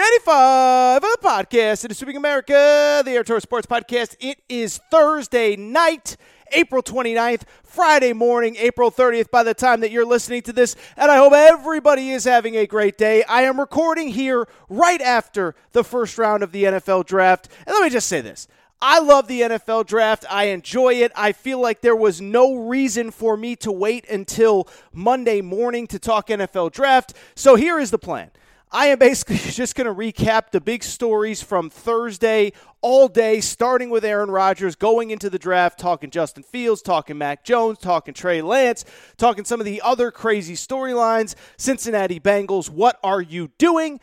385 of the podcast. Is Sweeping America, the Aaron Torres Sports Podcast. It is Thursday night, April 29th, Friday morning, April 30th, by the time that you're listening to this. And I hope everybody is having a great day. I am recording here right after the first round of the NFL draft. And let me just say this. I love the NFL draft. I enjoy it. I feel like there was no reason for me to wait until Monday morning to talk NFL draft. So here is the plan. I am basically just going to recap the big stories from Thursday all day, starting with Aaron Rodgers, going into the draft, talking Justin Fields, talking Mac Jones, talking Trey Lance, talking some of the other crazy storylines. Cincinnati Bengals, what are you doing?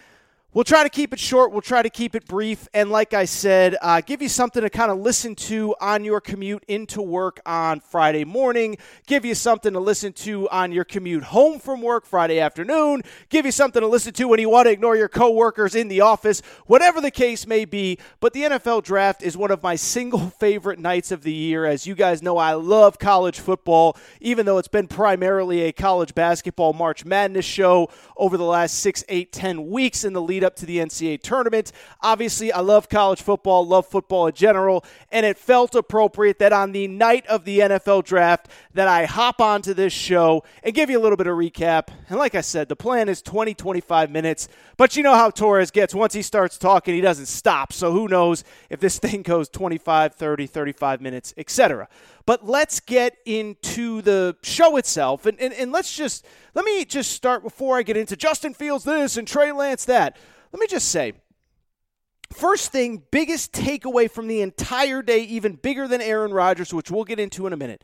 We'll try to keep it short. We'll try to keep it brief. And like I said, uh, give you something to kind of listen to on your commute into work on Friday morning. Give you something to listen to on your commute home from work Friday afternoon. Give you something to listen to when you want to ignore your coworkers in the office. Whatever the case may be. But the NFL draft is one of my single favorite nights of the year. As you guys know, I love college football, even though it's been primarily a college basketball March Madness show over the last six, eight, ten weeks in the lead up to the NCAA tournament. Obviously, I love college football, love football in general, and it felt appropriate that on the night of the NFL draft that I hop onto this show and give you a little bit of recap. And like I said, the plan is 20 25 minutes, but you know how Torres gets. Once he starts talking, he doesn't stop. So who knows if this thing goes 25, 30, 35 minutes, etc. But let's get into the show itself. And, and, and let's just, let me just start before I get into Justin Fields this and Trey Lance that. Let me just say, first thing, biggest takeaway from the entire day, even bigger than Aaron Rodgers, which we'll get into in a minute.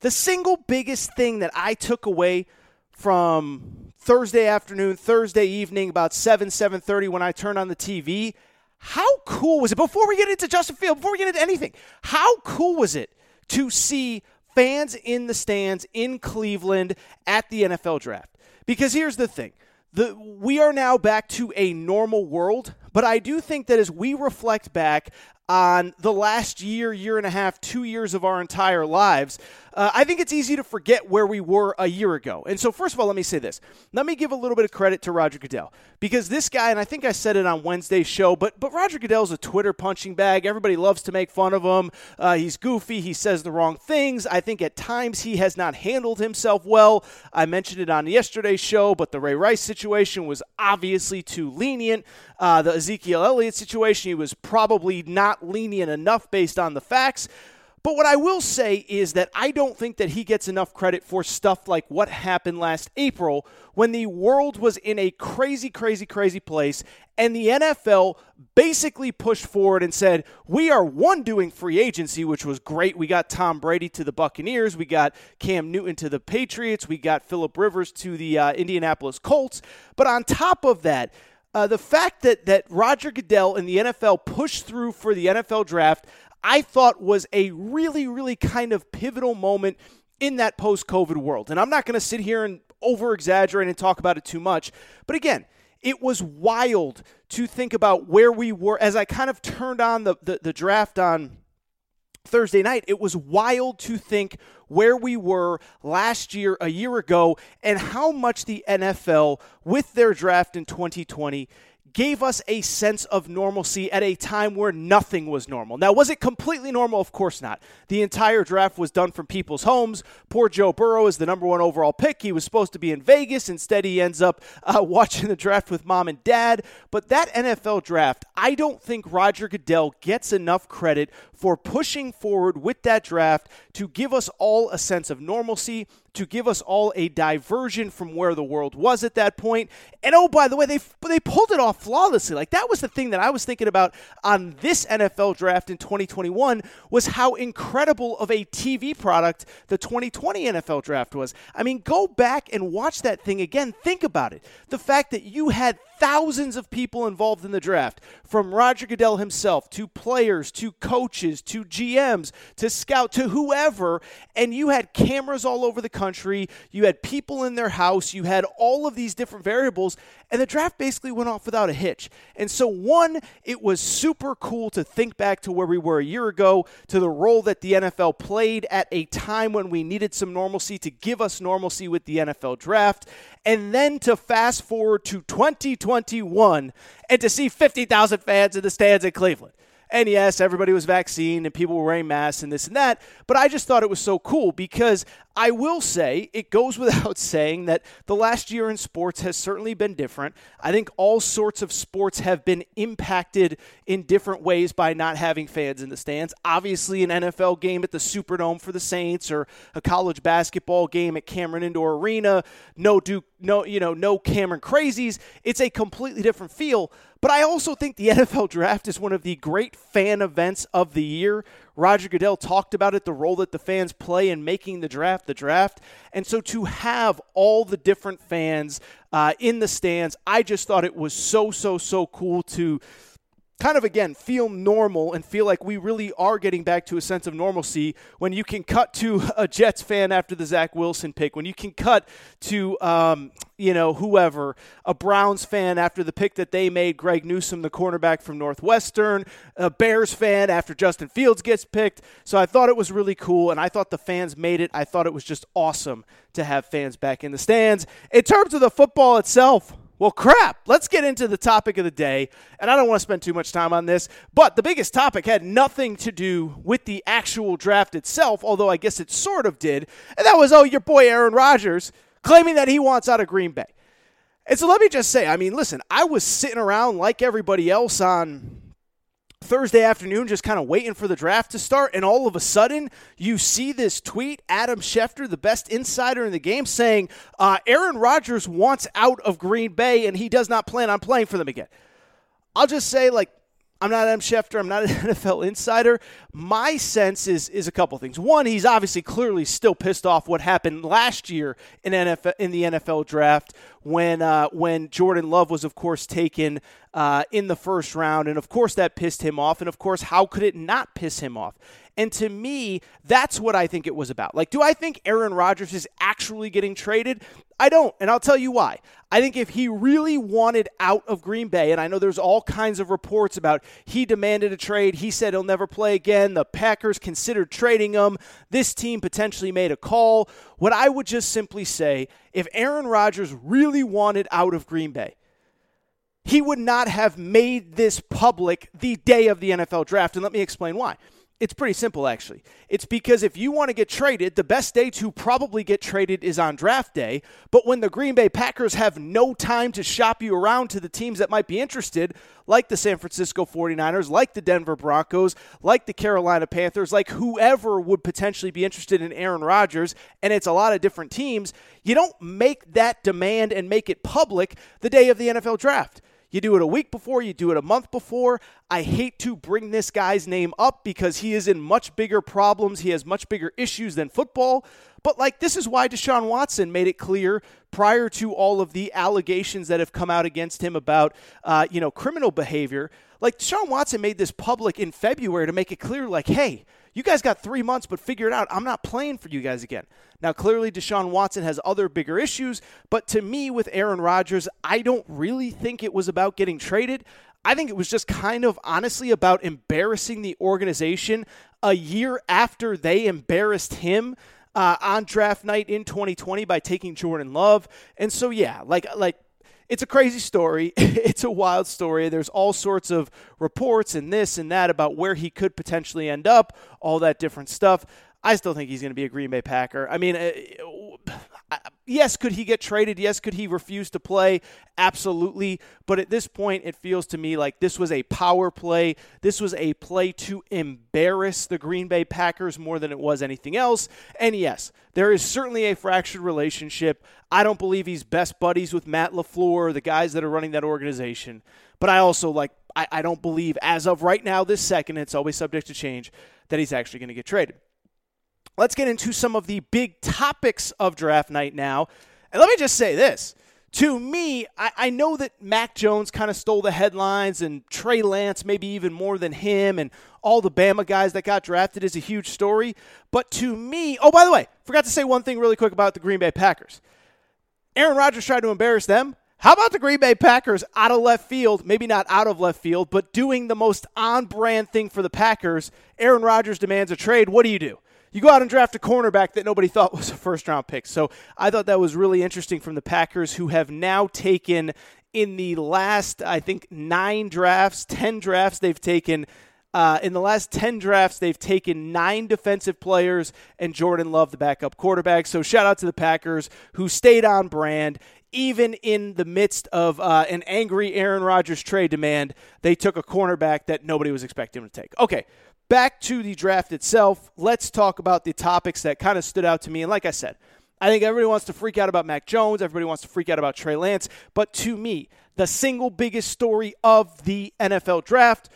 The single biggest thing that I took away from Thursday afternoon, Thursday evening, about 7, 7.30 when I turned on the TV, how cool was it? Before we get into Justin Field, before we get into anything, how cool was it to see fans in the stands in Cleveland at the NFL draft? Because here's the thing the, we are now back to a normal world, but I do think that as we reflect back on the last year, year and a half, two years of our entire lives, uh, I think it's easy to forget where we were a year ago. And so, first of all, let me say this. Let me give a little bit of credit to Roger Goodell because this guy, and I think I said it on Wednesday's show, but but Roger Goodell's a Twitter punching bag. Everybody loves to make fun of him. Uh, he's goofy. He says the wrong things. I think at times he has not handled himself well. I mentioned it on yesterday's show, but the Ray Rice situation was obviously too lenient. Uh, the Ezekiel Elliott situation, he was probably not lenient enough based on the facts. But what I will say is that I don't think that he gets enough credit for stuff like what happened last April when the world was in a crazy, crazy, crazy place and the NFL basically pushed forward and said, We are one doing free agency, which was great. We got Tom Brady to the Buccaneers, we got Cam Newton to the Patriots, we got Philip Rivers to the uh, Indianapolis Colts. But on top of that, uh, the fact that, that Roger Goodell and the NFL pushed through for the NFL draft, I thought was a really, really kind of pivotal moment in that post COVID world. And I'm not going to sit here and over exaggerate and talk about it too much. But again, it was wild to think about where we were as I kind of turned on the, the, the draft on Thursday night. It was wild to think where we were last year, a year ago, and how much the NFL, with their draft in 2020, gave us a sense of normalcy at a time where nothing was normal. Now, was it completely normal? Of course not. The entire draft was done from people's homes. Poor Joe Burrow is the number one overall pick. He was supposed to be in Vegas. Instead, he ends up uh, watching the draft with mom and dad. But that NFL draft, I don't think Roger Goodell gets enough credit for pushing forward with that draft to give us all a sense of normalcy, to give us all a diversion from where the world was at that point. And oh, by the way, they they pulled it off flawlessly. Like that was the thing that I was thinking about on this NFL draft in 2021 was how incredible of a TV product the 2020 NFL draft was. I mean, go back and watch that thing again. Think about it. The fact that you had thousands of people involved in the draft, from Roger Goodell himself to players to coaches to GMs to scout to whoever, and you had cameras all over the country, you had people in their house, you had all of these different variables, and the draft basically went off without a hitch. And so, one, it was super cool to think back to where we were a year ago, to the role that the NFL played at a time when we needed some normalcy to give us normalcy with the NFL draft and then to fast forward to 2021 and to see 50,000 fans in the stands in Cleveland. And yes, everybody was vaccinated and people were wearing masks and this and that. But I just thought it was so cool because I will say it goes without saying that the last year in sports has certainly been different. I think all sorts of sports have been impacted in different ways by not having fans in the stands. Obviously, an NFL game at the Superdome for the Saints or a college basketball game at Cameron Indoor Arena, no Duke, no, you know, no Cameron Crazies. It's a completely different feel. But I also think the NFL draft is one of the great fan events of the year. Roger Goodell talked about it, the role that the fans play in making the draft the draft. And so to have all the different fans uh, in the stands, I just thought it was so, so, so cool to kind of again feel normal and feel like we really are getting back to a sense of normalcy when you can cut to a Jets fan after the Zach Wilson pick, when you can cut to um, you know whoever a Browns fan after the pick that they made, Greg Newsome, the cornerback from Northwestern, a Bears fan after Justin Fields gets picked. So I thought it was really cool, and I thought the fans made it. I thought it was just awesome to have fans back in the stands. In terms of the football itself. Well, crap. Let's get into the topic of the day. And I don't want to spend too much time on this, but the biggest topic had nothing to do with the actual draft itself, although I guess it sort of did. And that was, oh, your boy Aaron Rodgers claiming that he wants out of Green Bay. And so let me just say, I mean, listen, I was sitting around like everybody else on Thursday afternoon, just kind of waiting for the draft to start, and all of a sudden, you see this tweet, Adam Schefter, the best insider in the game, saying uh, Aaron Rodgers wants out of Green Bay and he does not plan on playing for them again. I'll just say, like, I'm not Adam Schefter. I'm not an NFL insider. My sense is is a couple things. One, he's obviously clearly still pissed off what happened last year in NFL in the NFL draft when uh, when Jordan Love was, of course, taken uh, in the first round, and of course that pissed him off. And of course, how could it not piss him off? And to me, that's what I think it was about. Like, do I think Aaron Rodgers is actually getting traded? I don't, and I'll tell you why. I think if he really wanted out of Green Bay, and I know there's all kinds of reports about he demanded a trade, he said he'll never play again, the Packers considered trading him, this team potentially made a call. What I would just simply say if Aaron Rodgers really wanted out of Green Bay, he would not have made this public the day of the NFL draft. And let me explain why. It's pretty simple, actually. It's because if you want to get traded, the best day to probably get traded is on draft day. But when the Green Bay Packers have no time to shop you around to the teams that might be interested, like the San Francisco 49ers, like the Denver Broncos, like the Carolina Panthers, like whoever would potentially be interested in Aaron Rodgers, and it's a lot of different teams, you don't make that demand and make it public the day of the NFL draft. You do it a week before, you do it a month before. I hate to bring this guy's name up because he is in much bigger problems. He has much bigger issues than football. But, like, this is why Deshaun Watson made it clear prior to all of the allegations that have come out against him about, uh, you know, criminal behavior. Like, Deshaun Watson made this public in February to make it clear, like, hey, you guys got three months, but figure it out. I'm not playing for you guys again. Now, clearly, Deshaun Watson has other bigger issues, but to me, with Aaron Rodgers, I don't really think it was about getting traded. I think it was just kind of honestly about embarrassing the organization a year after they embarrassed him. uh, on draft night in 2020 by taking Jordan Love. And so, yeah, like like it's a crazy story. it's a wild story. There's all sorts of reports and this and that about where he could potentially end up, all that different stuff. I still think he's going to be a Green Bay Packer. I mean, uh, yes, could he get traded? Yes, could he refuse to play? Absolutely. But at this point, it feels to me like this was a power play. This was a play to embarrass the Green Bay Packers more than it was anything else. And yes, there is certainly a fractured relationship. I don't believe he's best buddies with Matt LaFleur, the guys that are running that organization. But I also like I, I don't believe as of right now, this second, it's always subject to change, that he's actually going to get traded. Let's get into some of the big topics of draft night now. And let me just say this. To me, I, I know that Mac Jones kind of stole the headlines and Trey Lance, maybe even more than him, and all the Bama guys that got drafted is a huge story. But to me, oh, by the way, forgot to say one thing really quick about the Green Bay Packers. Aaron Rodgers tried to embarrass them. How about the Green Bay Packers out of left field? Maybe not out of left field, but doing the most on brand thing for the Packers. Aaron Rodgers demands a trade. What do you do? You go out and draft a cornerback that nobody thought was a first round pick. So I thought that was really interesting from the Packers, who have now taken in the last, I think, nine drafts, 10 drafts they've taken. Uh, in the last 10 drafts, they've taken nine defensive players and Jordan Love, the backup quarterback. So shout out to the Packers who stayed on brand. Even in the midst of uh, an angry Aaron Rodgers trade demand, they took a cornerback that nobody was expecting to take. Okay, back to the draft itself, let's talk about the topics that kind of stood out to me. And like I said, I think everybody wants to freak out about Mac Jones, everybody wants to freak out about Trey Lance, but to me, the single biggest story of the NFL draft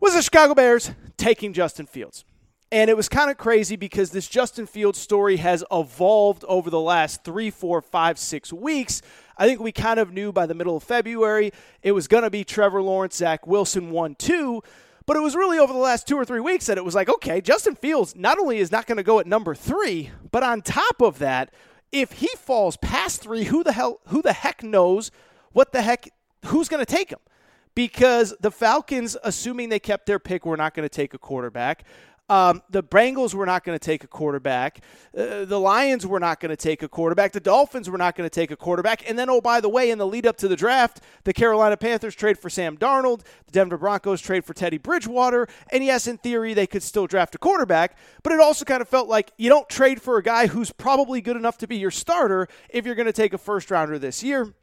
was the Chicago Bears taking Justin Fields. And it was kind of crazy because this Justin Fields story has evolved over the last three, four, five, six weeks. I think we kind of knew by the middle of February it was going to be Trevor Lawrence, Zach Wilson, 1 2. But it was really over the last two or three weeks that it was like, okay, Justin Fields not only is not going to go at number three, but on top of that, if he falls past three, who the hell, who the heck knows what the heck, who's going to take him? Because the Falcons, assuming they kept their pick, were not going to take a quarterback. Um, the Bengals were not going to take a quarterback. Uh, the Lions were not going to take a quarterback. The Dolphins were not going to take a quarterback. And then, oh, by the way, in the lead up to the draft, the Carolina Panthers trade for Sam Darnold. The Denver Broncos trade for Teddy Bridgewater. And yes, in theory, they could still draft a quarterback. But it also kind of felt like you don't trade for a guy who's probably good enough to be your starter if you're going to take a first rounder this year.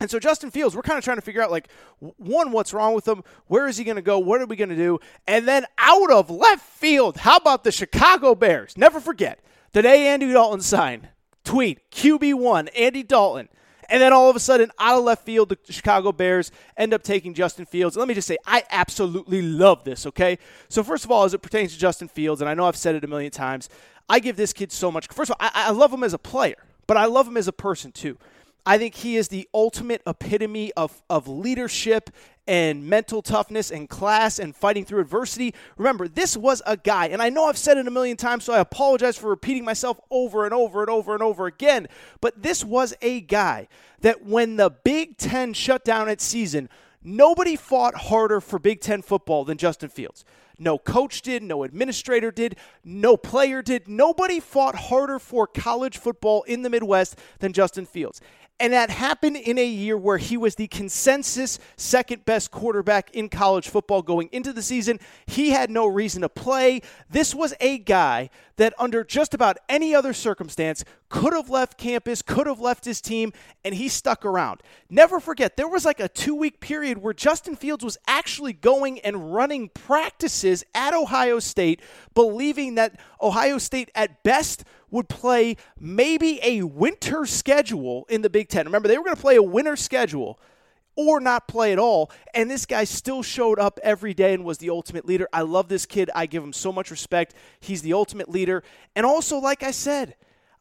And so Justin Fields, we're kind of trying to figure out like one, what's wrong with him? Where is he going to go? What are we going to do? And then out of left field, how about the Chicago Bears? Never forget the day Andy Dalton signed. Tweet QB one Andy Dalton. And then all of a sudden, out of left field, the Chicago Bears end up taking Justin Fields. let me just say, I absolutely love this, okay? So, first of all, as it pertains to Justin Fields, and I know I've said it a million times, I give this kid so much. First of all, I, I love him as a player, but I love him as a person too. I think he is the ultimate epitome of, of leadership and mental toughness and class and fighting through adversity. Remember, this was a guy, and I know I've said it a million times, so I apologize for repeating myself over and over and over and over again. But this was a guy that when the Big Ten shut down its season, nobody fought harder for Big Ten football than Justin Fields. No coach did, no administrator did, no player did. Nobody fought harder for college football in the Midwest than Justin Fields. And that happened in a year where he was the consensus second best quarterback in college football going into the season. He had no reason to play. This was a guy that, under just about any other circumstance, could have left campus, could have left his team, and he stuck around. Never forget, there was like a two week period where Justin Fields was actually going and running practices at Ohio State, believing that Ohio State, at best, would play maybe a winter schedule in the Big Ten. Remember, they were going to play a winter schedule or not play at all. And this guy still showed up every day and was the ultimate leader. I love this kid. I give him so much respect. He's the ultimate leader. And also, like I said,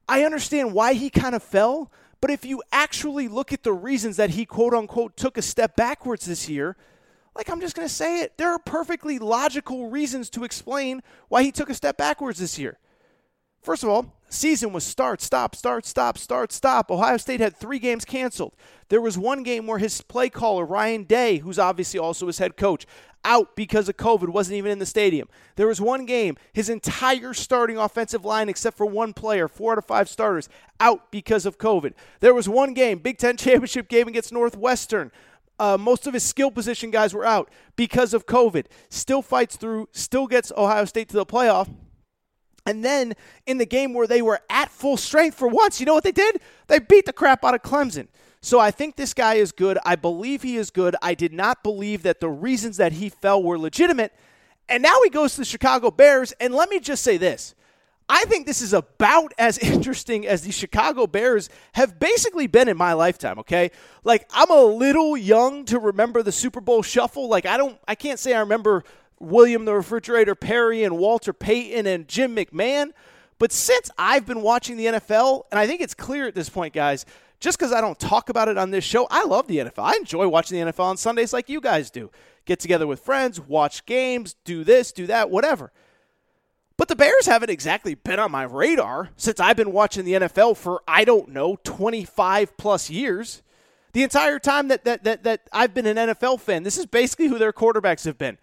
I understand why he kind of fell. But if you actually look at the reasons that he quote unquote took a step backwards this year, like I'm just going to say it, there are perfectly logical reasons to explain why he took a step backwards this year. First of all, season was start, stop, start, stop, start, stop. Ohio State had three games canceled. There was one game where his play caller, Ryan Day, who's obviously also his head coach, out because of COVID, wasn't even in the stadium. There was one game, his entire starting offensive line, except for one player, four out of five starters, out because of COVID. There was one game, Big Ten championship game against Northwestern. Uh, most of his skill position guys were out because of COVID. Still fights through, still gets Ohio State to the playoff. And then in the game where they were at full strength for once, you know what they did? They beat the crap out of Clemson. So I think this guy is good. I believe he is good. I did not believe that the reasons that he fell were legitimate. And now he goes to the Chicago Bears. And let me just say this I think this is about as interesting as the Chicago Bears have basically been in my lifetime, okay? Like I'm a little young to remember the Super Bowl shuffle. Like I don't I can't say I remember William the Refrigerator Perry and Walter Payton and Jim McMahon, but since I've been watching the NFL, and I think it's clear at this point, guys, just because I don't talk about it on this show, I love the NFL. I enjoy watching the NFL on Sundays like you guys do. Get together with friends, watch games, do this, do that, whatever. But the Bears haven't exactly been on my radar since I've been watching the NFL for, I don't know, 25 plus years. The entire time that, that, that, that I've been an NFL fan, this is basically who their quarterbacks have been.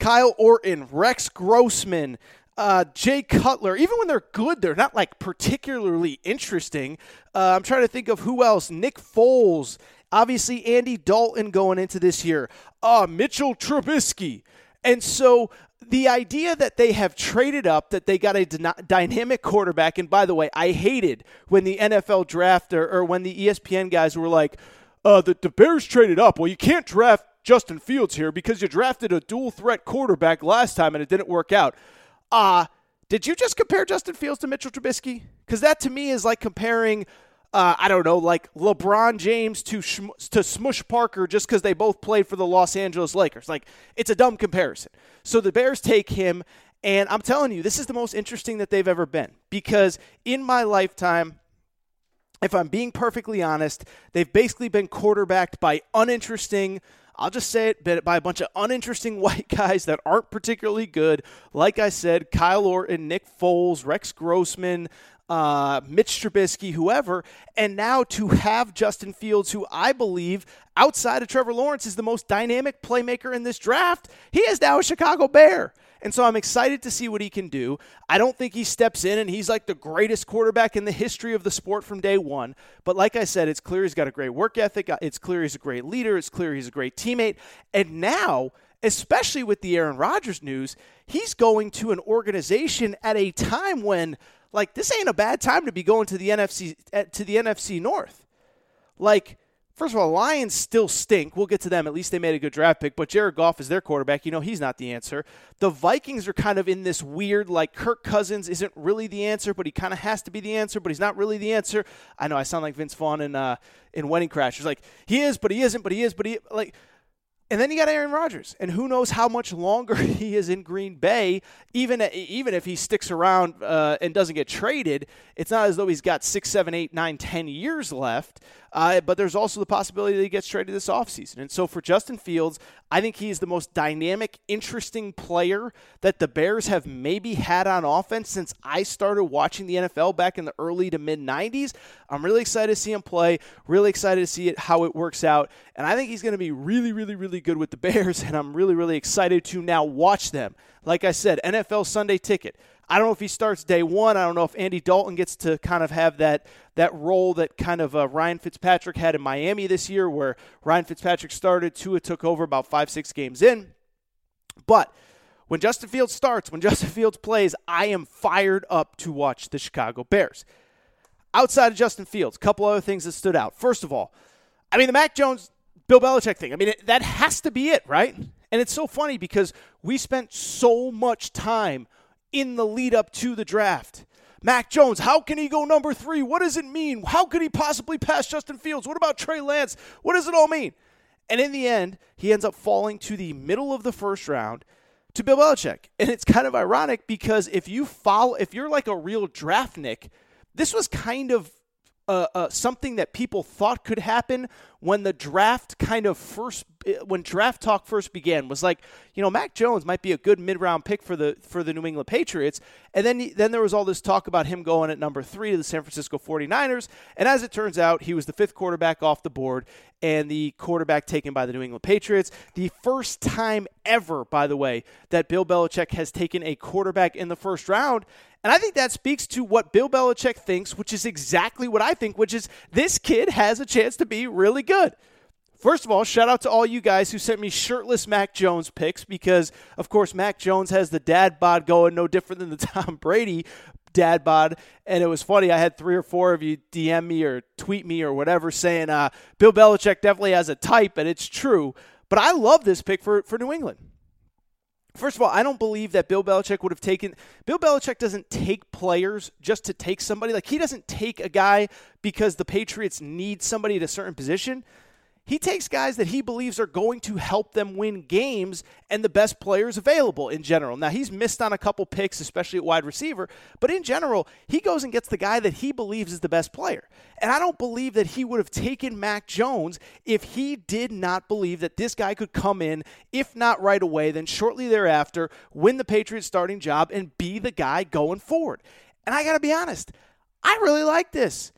Kyle Orton, Rex Grossman, uh, Jay Cutler. Even when they're good, they're not like particularly interesting. Uh, I'm trying to think of who else. Nick Foles. Obviously, Andy Dalton going into this year. Uh, Mitchell Trubisky. And so the idea that they have traded up, that they got a dynamic quarterback, and by the way, I hated when the NFL draft or, or when the ESPN guys were like, uh, the, the Bears traded up. Well, you can't draft Justin Fields here because you drafted a dual threat quarterback last time and it didn't work out. Uh, did you just compare Justin Fields to Mitchell Trubisky? Because that to me is like comparing uh, I don't know, like LeBron James to to Smush Parker just because they both played for the Los Angeles Lakers. Like it's a dumb comparison. So the Bears take him, and I'm telling you, this is the most interesting that they've ever been because in my lifetime. If I'm being perfectly honest, they've basically been quarterbacked by uninteresting, I'll just say it, by a bunch of uninteresting white guys that aren't particularly good. Like I said, Kyle Orton, Nick Foles, Rex Grossman, uh, Mitch Trubisky, whoever, and now to have Justin Fields, who I believe outside of Trevor Lawrence is the most dynamic playmaker in this draft, he is now a Chicago Bear. And so I'm excited to see what he can do. I don't think he steps in and he's like the greatest quarterback in the history of the sport from day one. But like I said, it's clear he's got a great work ethic. It's clear he's a great leader. It's clear he's a great teammate. And now, especially with the Aaron Rodgers news, he's going to an organization at a time when like this ain't a bad time to be going to the NFC eh, to the NFC North. Like first of all, Lions still stink. We'll get to them. At least they made a good draft pick, but Jared Goff is their quarterback. You know, he's not the answer. The Vikings are kind of in this weird like Kirk Cousins isn't really the answer, but he kind of has to be the answer, but he's not really the answer. I know I sound like Vince Vaughn in uh in Wedding Crashers. Like he is, but he isn't, but he is, but he like and then you got Aaron Rodgers, and who knows how much longer he is in Green Bay. Even even if he sticks around uh, and doesn't get traded, it's not as though he's got six, seven, eight, nine, ten years left. Uh, but there's also the possibility that he gets traded this offseason. And so for Justin Fields, I think he's the most dynamic, interesting player that the Bears have maybe had on offense since I started watching the NFL back in the early to mid 90s. I'm really excited to see him play, really excited to see it how it works out. And I think he's going to be really, really, really good with the Bears. And I'm really, really excited to now watch them. Like I said, NFL Sunday ticket. I don't know if he starts day one. I don't know if Andy Dalton gets to kind of have that that role that kind of uh, Ryan Fitzpatrick had in Miami this year, where Ryan Fitzpatrick started, Tua took over about five six games in. But when Justin Fields starts, when Justin Fields plays, I am fired up to watch the Chicago Bears. Outside of Justin Fields, a couple other things that stood out. First of all, I mean the Mac Jones Bill Belichick thing. I mean it, that has to be it, right? And it's so funny because we spent so much time in the lead up to the draft. Mac Jones, how can he go number three? What does it mean? How could he possibly pass Justin Fields? What about Trey Lance? What does it all mean? And in the end, he ends up falling to the middle of the first round to Bill Belichick. And it's kind of ironic because if you follow, if you're like a real draft Nick, this was kind of uh, uh, something that people thought could happen when the draft kind of first when draft talk first began was like you know Mac Jones might be a good mid round pick for the for the New England Patriots. And then then there was all this talk about him going at number 3 to the San Francisco 49ers and as it turns out he was the fifth quarterback off the board and the quarterback taken by the New England Patriots. The first time ever by the way that Bill Belichick has taken a quarterback in the first round and I think that speaks to what Bill Belichick thinks, which is exactly what I think, which is this kid has a chance to be really good. First of all, shout out to all you guys who sent me shirtless Mac Jones picks because, of course, Mac Jones has the dad bod going no different than the Tom Brady dad bod. And it was funny. I had three or four of you DM me or tweet me or whatever saying uh, Bill Belichick definitely has a type, and it's true. But I love this pick for, for New England. First of all, I don't believe that Bill Belichick would have taken. Bill Belichick doesn't take players just to take somebody. Like, he doesn't take a guy because the Patriots need somebody at a certain position. He takes guys that he believes are going to help them win games and the best players available in general. Now, he's missed on a couple picks, especially at wide receiver, but in general, he goes and gets the guy that he believes is the best player. And I don't believe that he would have taken Mac Jones if he did not believe that this guy could come in, if not right away, then shortly thereafter, win the Patriots starting job and be the guy going forward. And I got to be honest, I really like this.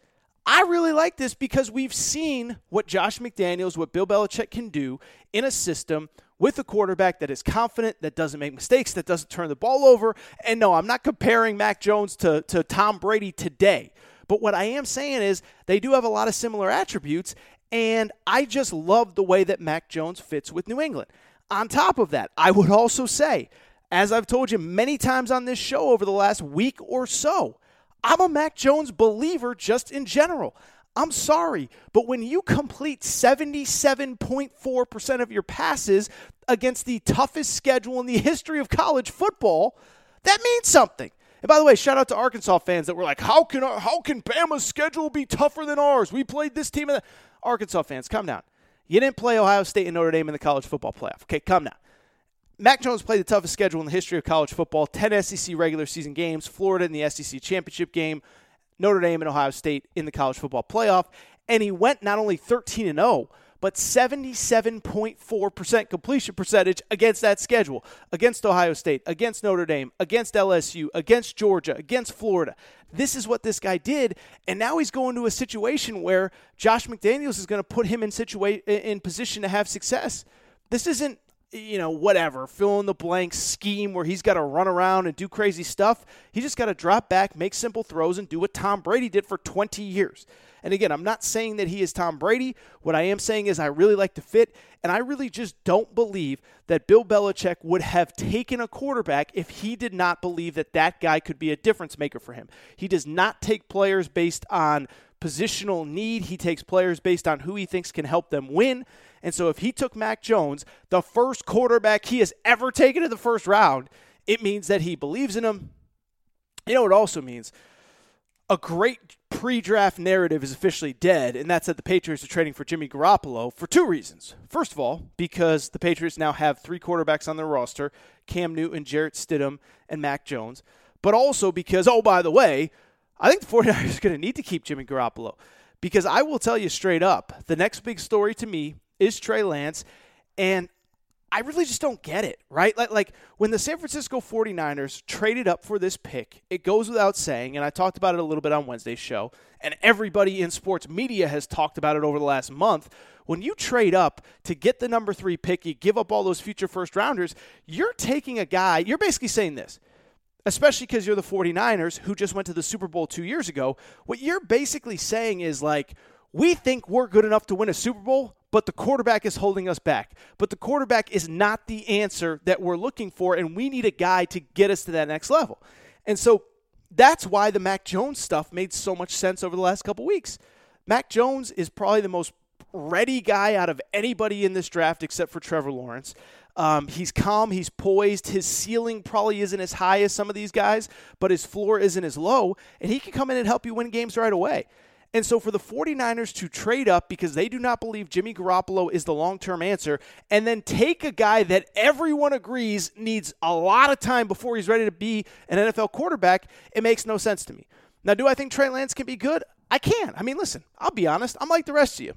I really like this because we've seen what Josh McDaniels, what Bill Belichick can do in a system with a quarterback that is confident, that doesn't make mistakes, that doesn't turn the ball over. And no, I'm not comparing Mac Jones to, to Tom Brady today. But what I am saying is they do have a lot of similar attributes. And I just love the way that Mac Jones fits with New England. On top of that, I would also say, as I've told you many times on this show over the last week or so, I'm a Mac Jones believer just in general. I'm sorry, but when you complete 77.4% of your passes against the toughest schedule in the history of college football, that means something. And by the way, shout out to Arkansas fans that were like, "How can how can Bama's schedule be tougher than ours? We played this team." Arkansas fans, come down. You didn't play Ohio State and Notre Dame in the college football playoff. Okay, come down. Mac Jones played the toughest schedule in the history of college football 10 SEC regular season games, Florida in the SEC championship game, Notre Dame and Ohio State in the college football playoff. And he went not only 13 and 0, but 77.4% completion percentage against that schedule, against Ohio State, against Notre Dame, against LSU, against Georgia, against Florida. This is what this guy did, and now he's going to a situation where Josh McDaniels is going to put him in situa- in position to have success. This isn't you know, whatever, fill in the blank scheme where he's got to run around and do crazy stuff. He just got to drop back, make simple throws, and do what Tom Brady did for 20 years. And again, I'm not saying that he is Tom Brady. What I am saying is I really like the fit, and I really just don't believe that Bill Belichick would have taken a quarterback if he did not believe that that guy could be a difference maker for him. He does not take players based on positional need, he takes players based on who he thinks can help them win. And so if he took Mac Jones, the first quarterback he has ever taken in the first round, it means that he believes in him. You know it also means? A great pre draft narrative is officially dead, and that's that the Patriots are trading for Jimmy Garoppolo for two reasons. First of all, because the Patriots now have three quarterbacks on their roster Cam Newton, Jarrett Stidham, and Mac Jones. But also because, oh, by the way, I think the 49ers are going to need to keep Jimmy Garoppolo. Because I will tell you straight up, the next big story to me is Trey Lance. And I really just don't get it, right? Like, like when the San Francisco 49ers traded up for this pick, it goes without saying, and I talked about it a little bit on Wednesday's show, and everybody in sports media has talked about it over the last month. When you trade up to get the number three pick, you give up all those future first rounders, you're taking a guy, you're basically saying this, especially because you're the 49ers who just went to the Super Bowl two years ago. What you're basically saying is like, we think we're good enough to win a Super Bowl, but the quarterback is holding us back. But the quarterback is not the answer that we're looking for, and we need a guy to get us to that next level. And so that's why the Mac Jones stuff made so much sense over the last couple weeks. Mac Jones is probably the most ready guy out of anybody in this draft except for Trevor Lawrence. Um, he's calm, he's poised. His ceiling probably isn't as high as some of these guys, but his floor isn't as low, and he can come in and help you win games right away. And so for the 49ers to trade up because they do not believe Jimmy Garoppolo is the long term answer, and then take a guy that everyone agrees needs a lot of time before he's ready to be an NFL quarterback, it makes no sense to me. Now, do I think Trey Lance can be good? I can. I mean, listen, I'll be honest. I'm like the rest of you.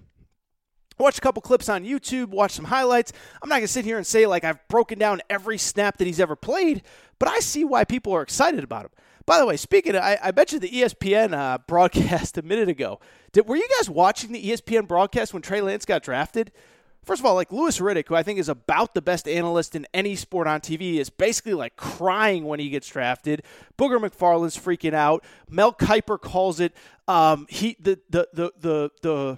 Watch a couple clips on YouTube, watch some highlights. I'm not going to sit here and say like I've broken down every snap that he's ever played, but I see why people are excited about him. By the way, speaking of, I, I you the ESPN uh, broadcast a minute ago. Did, were you guys watching the ESPN broadcast when Trey Lance got drafted? First of all, like Louis Riddick, who I think is about the best analyst in any sport on TV, is basically like crying when he gets drafted. Booger McFarland's freaking out. Mel Kiper calls it um, he the the the the the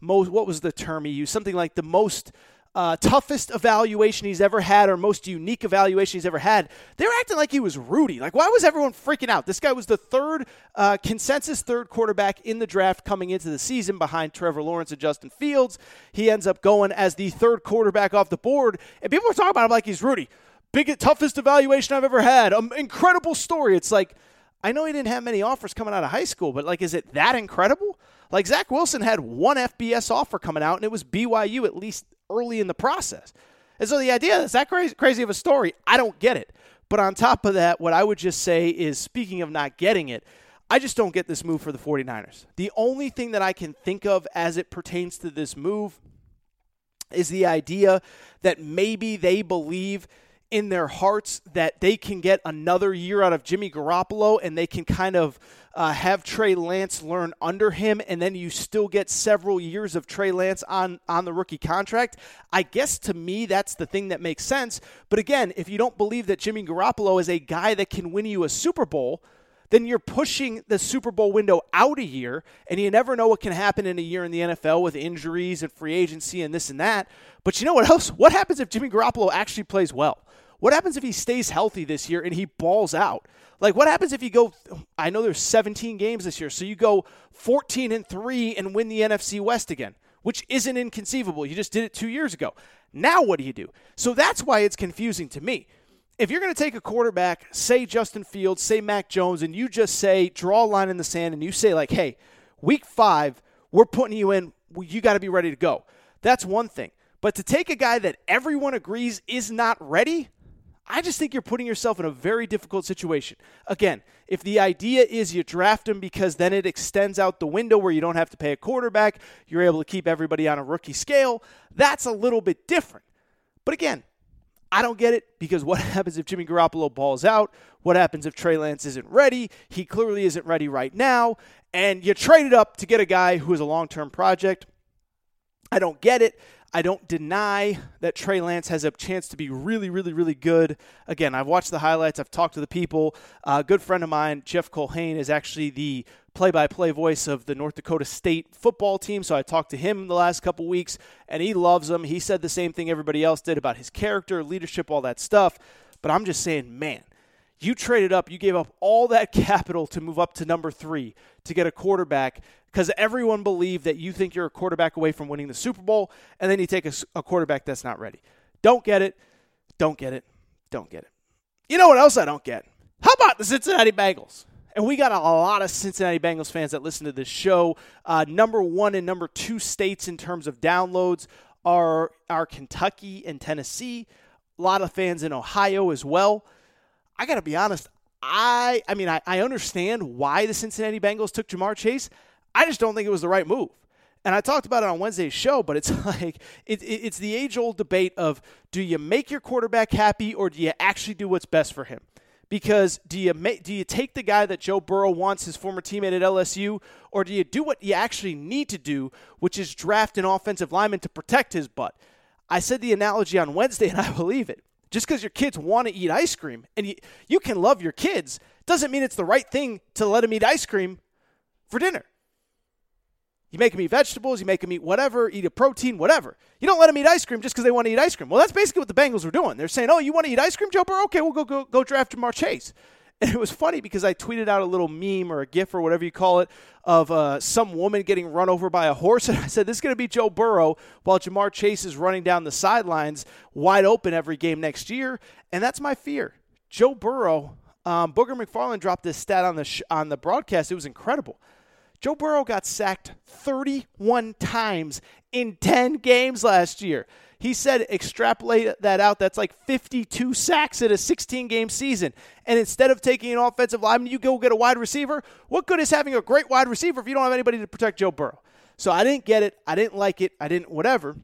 most what was the term he used? Something like the most uh, toughest evaluation he's ever had or most unique evaluation he's ever had, they were acting like he was Rudy. Like, why was everyone freaking out? This guy was the third uh, consensus third quarterback in the draft coming into the season behind Trevor Lawrence and Justin Fields. He ends up going as the third quarterback off the board, and people are talking about him like he's Rudy. Biggest, toughest evaluation I've ever had. Um, incredible story. It's like, I know he didn't have many offers coming out of high school, but like, is it that incredible? Like Zach Wilson had one FBS offer coming out, and it was BYU at least early in the process. And so the idea that's that crazy, crazy of a story, I don't get it. But on top of that, what I would just say is speaking of not getting it, I just don't get this move for the 49ers. The only thing that I can think of as it pertains to this move is the idea that maybe they believe in their hearts that they can get another year out of Jimmy Garoppolo and they can kind of uh, have Trey Lance learn under him, and then you still get several years of Trey Lance on on the rookie contract. I guess to me that's the thing that makes sense. But again, if you don't believe that Jimmy Garoppolo is a guy that can win you a Super Bowl, then you're pushing the Super Bowl window out a year, and you never know what can happen in a year in the NFL with injuries and free agency and this and that. But you know what else? What happens if Jimmy Garoppolo actually plays well? What happens if he stays healthy this year and he balls out? Like what happens if you go I know there's 17 games this year, so you go 14 and 3 and win the NFC West again, which isn't inconceivable. You just did it 2 years ago. Now what do you do? So that's why it's confusing to me. If you're going to take a quarterback, say Justin Fields, say Mac Jones and you just say draw a line in the sand and you say like, "Hey, week 5, we're putting you in, you got to be ready to go." That's one thing. But to take a guy that everyone agrees is not ready, I just think you're putting yourself in a very difficult situation. Again, if the idea is you draft him because then it extends out the window where you don't have to pay a quarterback, you're able to keep everybody on a rookie scale, that's a little bit different. But again, I don't get it because what happens if Jimmy Garoppolo balls out? What happens if Trey Lance isn't ready? He clearly isn't ready right now. And you traded up to get a guy who is a long term project. I don't get it. I don't deny that Trey Lance has a chance to be really, really, really good. Again, I've watched the highlights. I've talked to the people. A good friend of mine, Jeff Culhane, is actually the play-by-play voice of the North Dakota State football team. So I talked to him the last couple weeks, and he loves him. He said the same thing everybody else did about his character, leadership, all that stuff. But I'm just saying, man, you traded up, you gave up all that capital to move up to number three to get a quarterback because everyone believed that you think you're a quarterback away from winning the Super Bowl, and then you take a, a, quarterback that's not ready. Don't get it. Don't get it. Don't get it. You know what else I don't get? How about the Cincinnati Bengals? And we got a lot of Cincinnati Bengals fans that listen to this show. Uh, number one and number two states in terms of downloads are, are Kentucky and Tennessee. A lot of fans in Ohio as well. I got to be honest. I I mean I, I understand why the Cincinnati Bengals took Ja'Marr Chase. I just don't think it was the right move. And I talked about it on Wednesday's show, but it's like it, it, it's the age old debate of do you make your quarterback happy or do you actually do what's best for him? Because do you do you take the guy that Joe Burrow wants, his former teammate at LSU, or do you do what you actually need to do, which is draft an offensive lineman to protect his butt? I said the analogy on Wednesday, and I believe it. Just because your kids want to eat ice cream and you, you can love your kids doesn't mean it's the right thing to let them eat ice cream for dinner. You make them eat vegetables, you make them eat whatever, eat a protein, whatever. You don't let them eat ice cream just because they want to eat ice cream. Well, that's basically what the Bengals were doing. They're saying, "Oh, you want to eat ice cream, Joe Burrow? Okay, we'll go go, go draft Ja'Marr Chase." And it was funny because I tweeted out a little meme or a GIF or whatever you call it of uh, some woman getting run over by a horse. And I said, This is going to be Joe Burrow while Ja'Marr Chase is running down the sidelines wide open every game next year. And that's my fear. Joe Burrow, um, Booger McFarland dropped this stat on the, sh- on the broadcast. It was incredible. Joe Burrow got sacked 31 times in 10 games last year. He said, extrapolate that out. That's like 52 sacks in a 16 game season. And instead of taking an offensive lineman, you go get a wide receiver. What good is having a great wide receiver if you don't have anybody to protect Joe Burrow? So I didn't get it. I didn't like it. I didn't, whatever.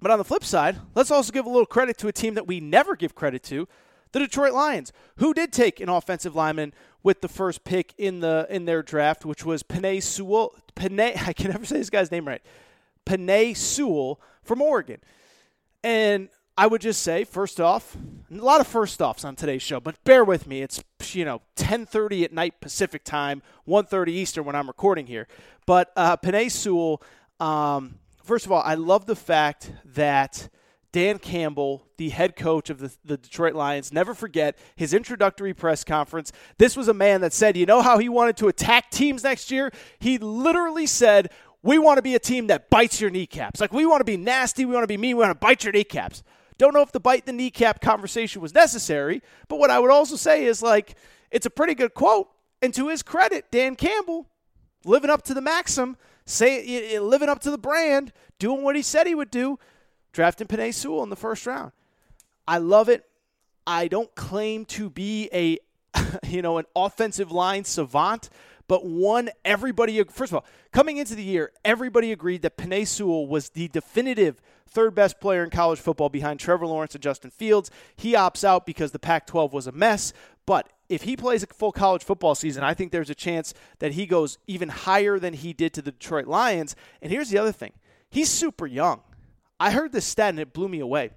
But on the flip side, let's also give a little credit to a team that we never give credit to, the Detroit Lions, who did take an offensive lineman with the first pick in the in their draft, which was Penei Sewell. Penei, I can never say this guy's name right. Penei Sewell from Oregon. And I would just say, first off, a lot of first offs on today's show, but bear with me. It's you know 10:30 at night Pacific time, 1:30 Eastern when I'm recording here. But uh, Penei Sewell, um, first of all, I love the fact that Dan Campbell, the head coach of the, the Detroit Lions, never forget his introductory press conference. This was a man that said, you know how he wanted to attack teams next year? He literally said, we want to be a team that bites your kneecaps. Like, we want to be nasty. We want to be mean. We want to bite your kneecaps. Don't know if the bite the kneecap conversation was necessary, but what I would also say is, like, it's a pretty good quote. And to his credit, Dan Campbell, living up to the maxim, say, living up to the brand, doing what he said he would do, drafting Penei Sewell in the first round. I love it. I don't claim to be a, you know, an offensive line savant, but one everybody first of all coming into the year everybody agreed that Penei Sewell was the definitive third best player in college football behind Trevor Lawrence and Justin Fields. He opts out because the Pac-12 was a mess, but if he plays a full college football season, I think there's a chance that he goes even higher than he did to the Detroit Lions. And here's the other thing. He's super young. I heard this stat and it blew me away.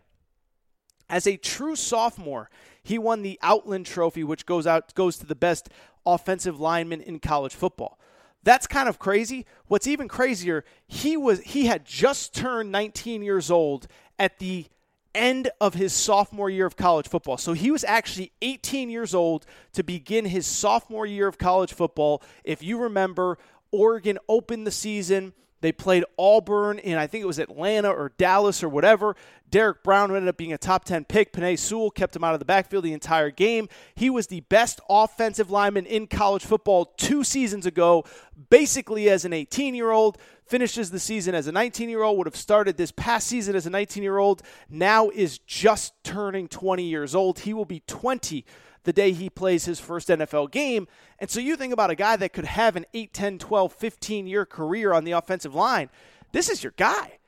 As a true sophomore, he won the Outland Trophy, which goes out goes to the best offensive lineman in college football. That's kind of crazy. What's even crazier, he was he had just turned 19 years old at the end of his sophomore year of college football. So he was actually 18 years old to begin his sophomore year of college football. If you remember, Oregon opened the season they played Auburn in, I think it was Atlanta or Dallas or whatever. Derrick Brown ended up being a top 10 pick. Penei Sewell kept him out of the backfield the entire game. He was the best offensive lineman in college football two seasons ago, basically as an 18 year old. Finishes the season as a 19 year old, would have started this past season as a 19 year old, now is just turning 20 years old. He will be 20 the day he plays his first NFL game. And so you think about a guy that could have an 8, 10, 12, 15 year career on the offensive line. This is your guy.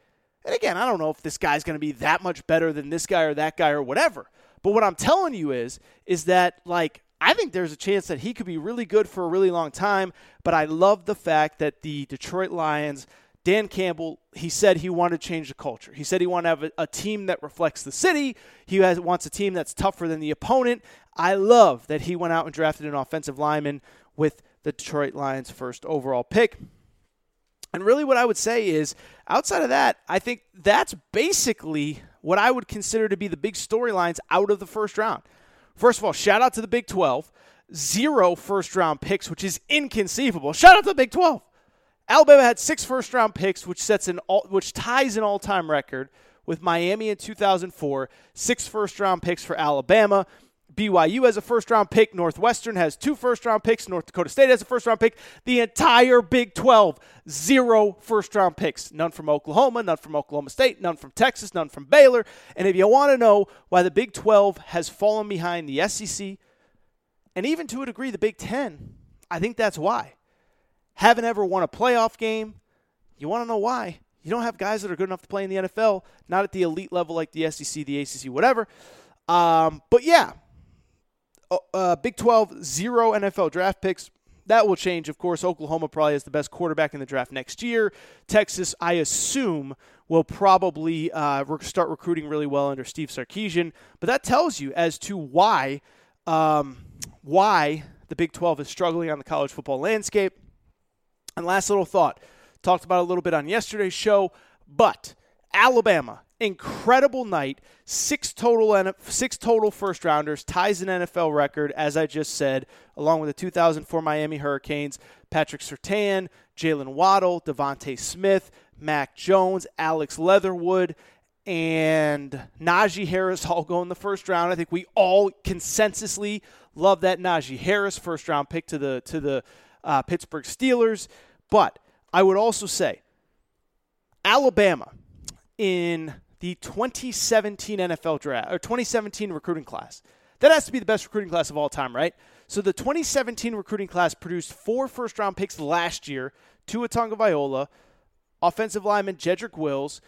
And again, I don't know if this guy's going to be that much better than this guy or that guy or whatever. But what I'm telling you is is that like I think there's a chance that he could be really good for a really long time, but I love the fact that the Detroit Lions Dan Campbell, he said he wanted to change the culture. He said he wanted to have a, a team that reflects the city. He has, wants a team that's tougher than the opponent. I love that he went out and drafted an offensive lineman with the Detroit Lions' first overall pick. And really, what I would say is, outside of that, I think that's basically what I would consider to be the big storylines out of the first round. First of all, shout out to the Big 12. Zero first round picks, which is inconceivable. Shout out to the Big 12. Alabama had six first round picks, which sets an all, which ties an all time record with Miami in 2004. Six first round picks for Alabama. BYU has a first round pick. Northwestern has two first round picks. North Dakota State has a first round pick. The entire Big 12, zero first round picks. None from Oklahoma, none from Oklahoma State, none from Texas, none from Baylor. And if you want to know why the Big 12 has fallen behind the SEC and even to a degree the Big 10, I think that's why. Haven't ever won a playoff game. You want to know why? You don't have guys that are good enough to play in the NFL, not at the elite level like the SEC, the ACC, whatever. Um, but yeah, uh, uh, Big 12, zero NFL draft picks. That will change, of course. Oklahoma probably has the best quarterback in the draft next year. Texas, I assume, will probably uh, start recruiting really well under Steve Sarkisian. But that tells you as to why um, why the Big 12 is struggling on the college football landscape. And last little thought, talked about a little bit on yesterday's show, but Alabama incredible night. Six total six total first rounders ties an NFL record, as I just said, along with the 2004 Miami Hurricanes. Patrick Surtain, Jaylen Waddle, DeVonta Smith, Mac Jones, Alex Leatherwood, and Najee Harris all go in the first round. I think we all consensusly love that Najee Harris first round pick to the to the uh, Pittsburgh Steelers. But I would also say Alabama in the 2017 NFL draft or 2017 recruiting class. That has to be the best recruiting class of all time, right? So the 2017 recruiting class produced four first round picks last year Tua Tagovailoa, offensive lineman Jedrick Wills,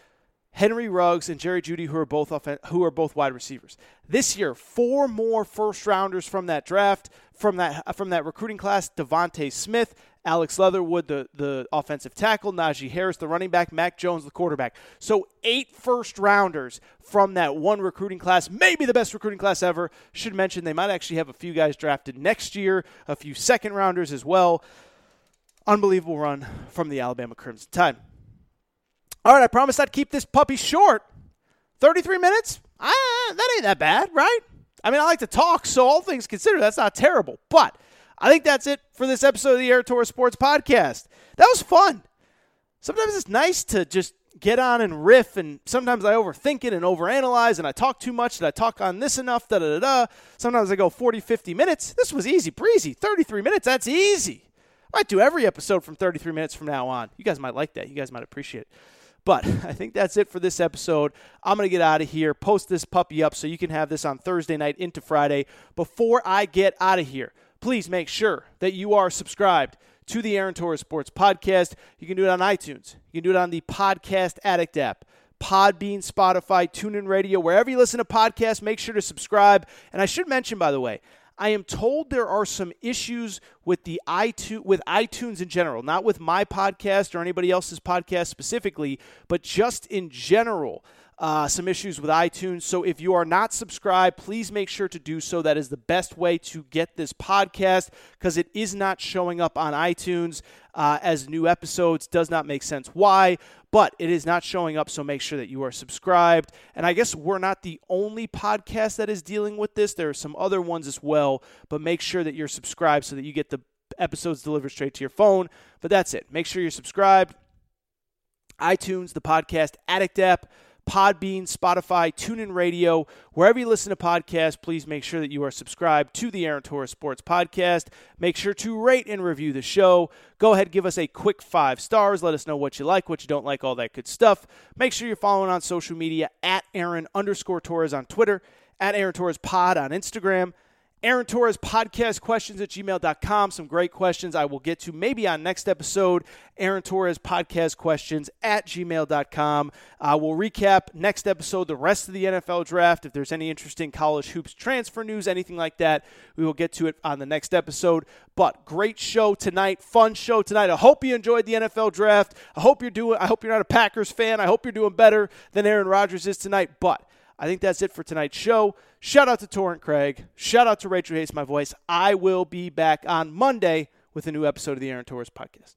Henry Ruggs, and Jerry Jeudy, who are both offen- who are both wide receivers. This year, four more first rounders from that draft, from that from that recruiting class: DeVonta Smith, Alex Leatherwood, the, the offensive tackle, Najee Harris, the running back, Mac Jones, the quarterback. So eight first rounders from that one recruiting class, maybe the best recruiting class ever. Should mention they might actually have a few guys drafted next year, a few second rounders as well. Unbelievable run from the Alabama Crimson Tide. All right, I promised I'd keep this puppy short. 33 minutes? Ah, that ain't that bad, right? I mean, I like to talk, so all things considered, that's not terrible. But I think that's it for this episode of the Aaron Torres Sports Podcast. That was fun. Sometimes it's nice to just get on and riff, and sometimes I overthink it and overanalyze, and I talk too much, and I talk on this enough, da da da da. Sometimes I go 40, 50 minutes. This was easy breezy. 33 minutes, that's easy. I might do every episode from 33 minutes from now on. You guys might like that. You guys might appreciate it. But I think that's it for this episode. I'm going to get out of here, post this puppy up so you can have this on Thursday night into Friday. Before I get out of here, please make sure that you are subscribed to the Aaron Torres Sports Podcast. You can do it on iTunes, you can do it on the Podcast Addict app. Podbean, Spotify, TuneIn Radio, wherever you listen to podcasts, make sure to subscribe. And I should mention, by the way, I am told there are some issues with the iTunes with iTunes in general, not with my podcast or anybody else's podcast specifically, but just in general. Uh, some issues with iTunes. So if you are not subscribed, please make sure to do so. That is the best way to get this podcast because it is not showing up on iTunes uh, as new episodes. Does not make sense why, but it is not showing up. So make sure that you are subscribed. And I guess we're not the only podcast that is dealing with this. There are some other ones as well, but make sure that you're subscribed so that you get the episodes delivered straight to your phone. But that's it. Make sure you're subscribed. iTunes, the podcast Addict app. Podbean, Spotify, TuneIn Radio, wherever you listen to podcasts, please make sure that you are subscribed to the Aaron Torres Sports Podcast. Make sure to rate and review the show. Go ahead, give us a quick five stars. Let us know what you like, what you don't like, all that good stuff. Make sure you're following on social media at Aaron underscore Torres on Twitter, at Aaron Torres Pod on Instagram. Aaron Torres podcast questions at gmail.com. Some great questions I will get to maybe on next episode. Aaron Torres podcast questions at gmail.com. Uh, we'll recap next episode the rest of the NFL draft. If there's any interesting college hoops transfer news, anything like that, we will get to it on the next episode. But great show tonight, fun show tonight. I hope you enjoyed the NFL draft. I hope you're doing. I hope you're not a Packers fan. I hope you're doing better than Aaron Rodgers is tonight. But I think that's it for tonight's show. Shout out to Torrent Craig. Shout out to Rachel Hayes, my voice. I will be back on Monday with a new episode of the Aaron Torres podcast.